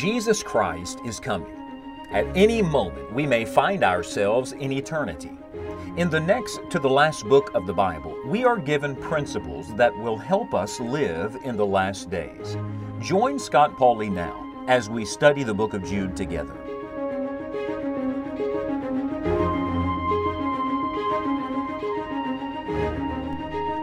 Jesus Christ is coming. At any moment, we may find ourselves in eternity. In the next to the last book of the Bible, we are given principles that will help us live in the last days. Join Scott Pauley now as we study the book of Jude together.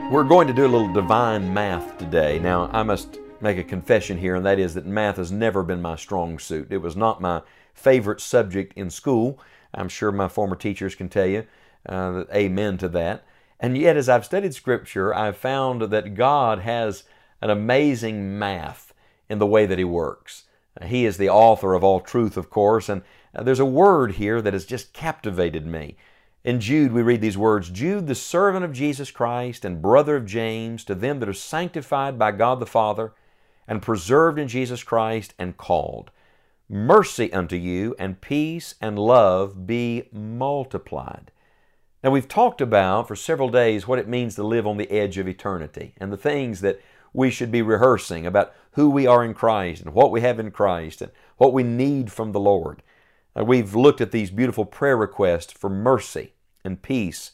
We're going to do a little divine math today. Now, I must make a confession here, and that is that math has never been my strong suit. It was not my favorite subject in school. I'm sure my former teachers can tell you uh, amen to that. And yet, as I've studied Scripture, I've found that God has an amazing math in the way that He works. He is the author of all truth, of course, and uh, there's a word here that has just captivated me. In Jude, we read these words Jude, the servant of Jesus Christ and brother of James, to them that are sanctified by God the Father and preserved in Jesus Christ and called. Mercy unto you, and peace and love be multiplied. Now, we've talked about for several days what it means to live on the edge of eternity and the things that we should be rehearsing about who we are in Christ and what we have in Christ and what we need from the Lord. Uh, we've looked at these beautiful prayer requests for mercy and peace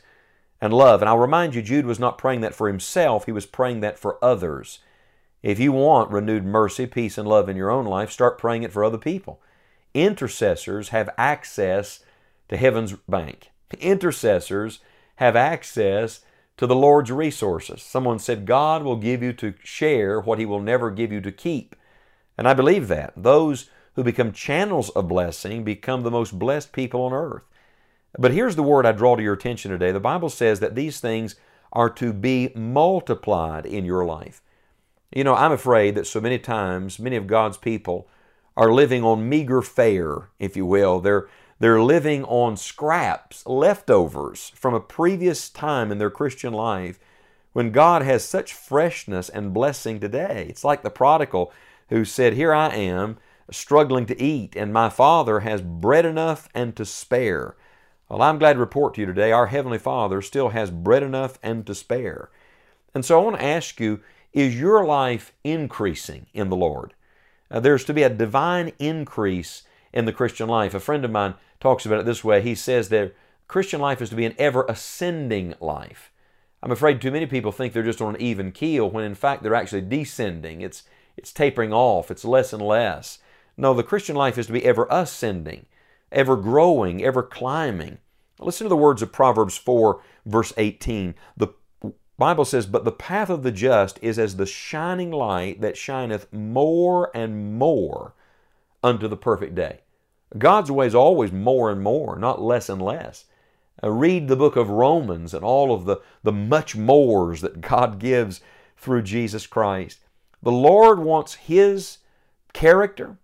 and love. And I'll remind you, Jude was not praying that for himself, he was praying that for others. If you want renewed mercy, peace, and love in your own life, start praying it for other people. Intercessors have access to heaven's bank. Intercessors have access to the Lord's resources. Someone said, God will give you to share what He will never give you to keep. And I believe that. Those who become channels of blessing become the most blessed people on earth. But here's the word I draw to your attention today. The Bible says that these things are to be multiplied in your life. You know, I'm afraid that so many times, many of God's people are living on meager fare, if you will. They're, they're living on scraps, leftovers from a previous time in their Christian life when God has such freshness and blessing today. It's like the prodigal who said, Here I am, struggling to eat, and my Father has bread enough and to spare. Well, I'm glad to report to you today our Heavenly Father still has bread enough and to spare. And so I want to ask you is your life increasing in the Lord? Uh, there's to be a divine increase in the Christian life. A friend of mine talks about it this way. He says that Christian life is to be an ever ascending life. I'm afraid too many people think they're just on an even keel when in fact they're actually descending. It's, it's tapering off, it's less and less. No, the Christian life is to be ever ascending, ever growing, ever climbing. Listen to the words of Proverbs 4, verse 18. The Bible says, But the path of the just is as the shining light that shineth more and more unto the perfect day. God's way is always more and more, not less and less. Uh, read the book of Romans and all of the, the much mores that God gives through Jesus Christ. The Lord wants His character,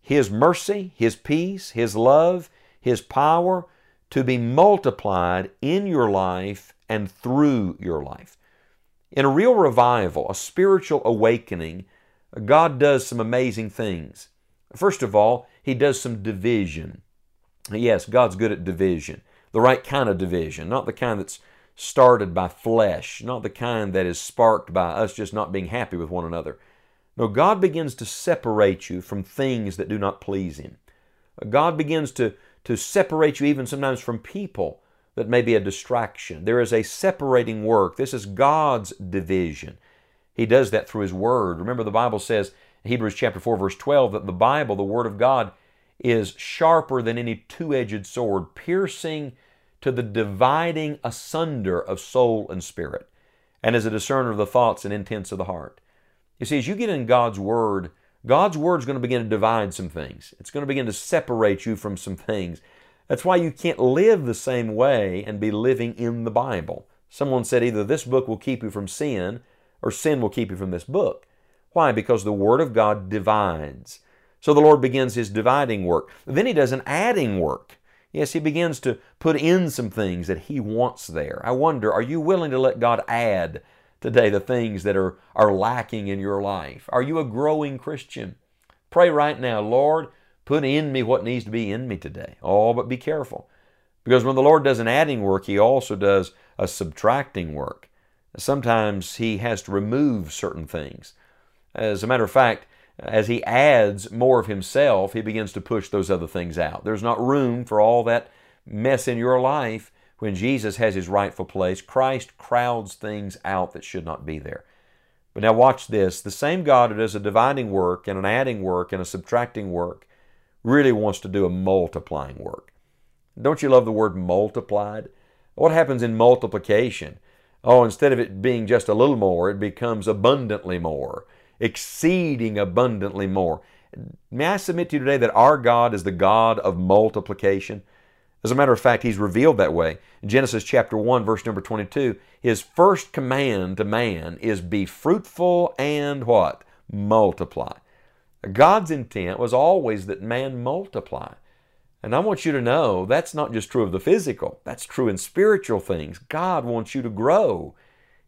His mercy, His peace, His love, His power to be multiplied in your life and through your life. In a real revival, a spiritual awakening, God does some amazing things. First of all, He does some division. Yes, God's good at division. The right kind of division, not the kind that's started by flesh, not the kind that is sparked by us just not being happy with one another. No, God begins to separate you from things that do not please Him. God begins to, to separate you even sometimes from people that may be a distraction. There is a separating work. This is God's division. He does that through His Word. Remember, the Bible says, Hebrews chapter 4, verse 12, that the Bible, the Word of God, is sharper than any two edged sword, piercing to the dividing asunder of soul and spirit, and is a discerner of the thoughts and intents of the heart. You see, as you get in God's Word, God's Word is going to begin to divide some things. It's going to begin to separate you from some things. That's why you can't live the same way and be living in the Bible. Someone said either this book will keep you from sin or sin will keep you from this book. Why? Because the Word of God divides. So the Lord begins His dividing work. Then He does an adding work. Yes, He begins to put in some things that He wants there. I wonder, are you willing to let God add today the things that are, are lacking in your life? Are you a growing Christian? Pray right now, Lord, Put in me what needs to be in me today. Oh, but be careful. Because when the Lord does an adding work, He also does a subtracting work. Sometimes He has to remove certain things. As a matter of fact, as He adds more of Himself, He begins to push those other things out. There's not room for all that mess in your life when Jesus has His rightful place. Christ crowds things out that should not be there. But now watch this. The same God who does a dividing work and an adding work and a subtracting work really wants to do a multiplying work. Don't you love the word multiplied? What happens in multiplication? Oh, instead of it being just a little more, it becomes abundantly more, exceeding abundantly more. May I submit to you today that our God is the God of multiplication? As a matter of fact, He's revealed that way. In Genesis chapter 1, verse number 22, His first command to man is be fruitful and what? Multiply. God's intent was always that man multiply. And I want you to know that's not just true of the physical, that's true in spiritual things. God wants you to grow,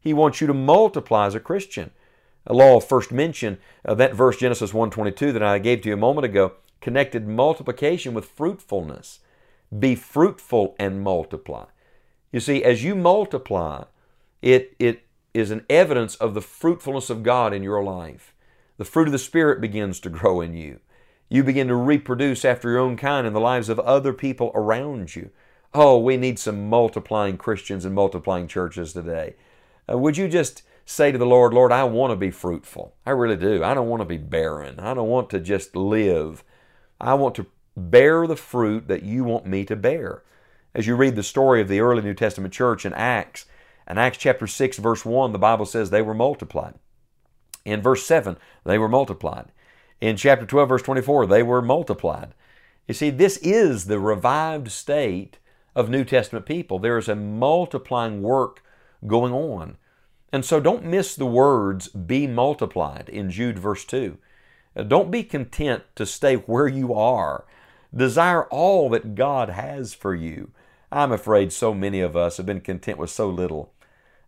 He wants you to multiply as a Christian. A law first mentioned, uh, that verse Genesis 1:22 that I gave to you a moment ago, connected multiplication with fruitfulness. Be fruitful and multiply. You see, as you multiply, it, it is an evidence of the fruitfulness of God in your life. The fruit of the Spirit begins to grow in you. You begin to reproduce after your own kind in the lives of other people around you. Oh, we need some multiplying Christians and multiplying churches today. Uh, would you just say to the Lord, Lord, I want to be fruitful. I really do. I don't want to be barren. I don't want to just live. I want to bear the fruit that you want me to bear. As you read the story of the early New Testament church in Acts, in Acts chapter 6, verse 1, the Bible says they were multiplied. In verse 7, they were multiplied. In chapter 12, verse 24, they were multiplied. You see, this is the revived state of New Testament people. There is a multiplying work going on. And so don't miss the words be multiplied in Jude verse 2. Uh, don't be content to stay where you are. Desire all that God has for you. I'm afraid so many of us have been content with so little,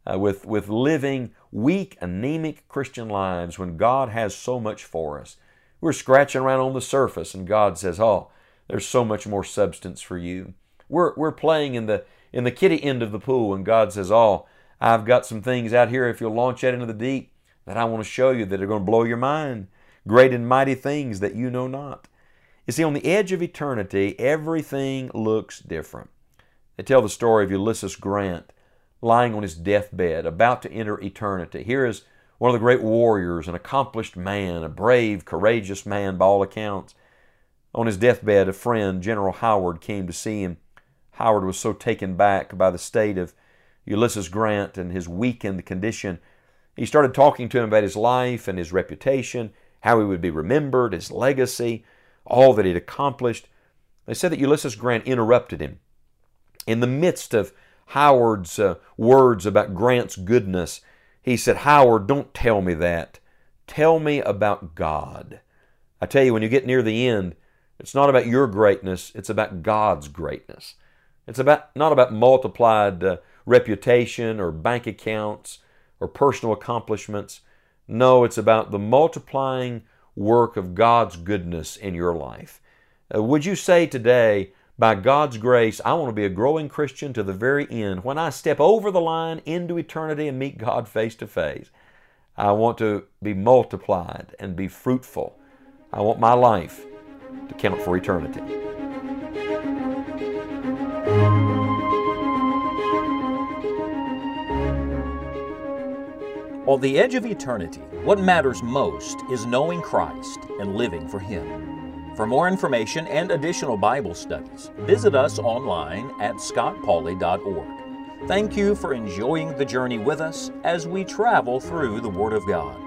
uh, with, with living weak, anemic Christian lives when God has so much for us. We're scratching around on the surface, and God says, Oh, there's so much more substance for you. We're, we're playing in the, in the kitty end of the pool, and God says, Oh, I've got some things out here, if you'll launch out into the deep, that I want to show you that are going to blow your mind. Great and mighty things that you know not. You see, on the edge of eternity, everything looks different. They tell the story of Ulysses Grant lying on his deathbed, about to enter eternity. Here is one of the great warriors, an accomplished man, a brave, courageous man by all accounts. On his deathbed, a friend, General Howard, came to see him. Howard was so taken back by the state of Ulysses Grant and his weakened condition. He started talking to him about his life and his reputation, how he would be remembered, his legacy, all that he'd accomplished. They said that Ulysses Grant interrupted him. In the midst of Howard's uh, words about Grant's goodness, he said, Howard, don't tell me that. Tell me about God. I tell you, when you get near the end, it's not about your greatness, it's about God's greatness. It's about not about multiplied uh, reputation or bank accounts or personal accomplishments. No, it's about the multiplying work of God's goodness in your life. Uh, would you say today, by God's grace, I want to be a growing Christian to the very end. When I step over the line into eternity and meet God face to face, I want to be multiplied and be fruitful. I want my life to count for eternity. On the edge of eternity, what matters most is knowing Christ and living for Him. For more information and additional Bible studies, visit us online at scottpauley.org. Thank you for enjoying the journey with us as we travel through the Word of God.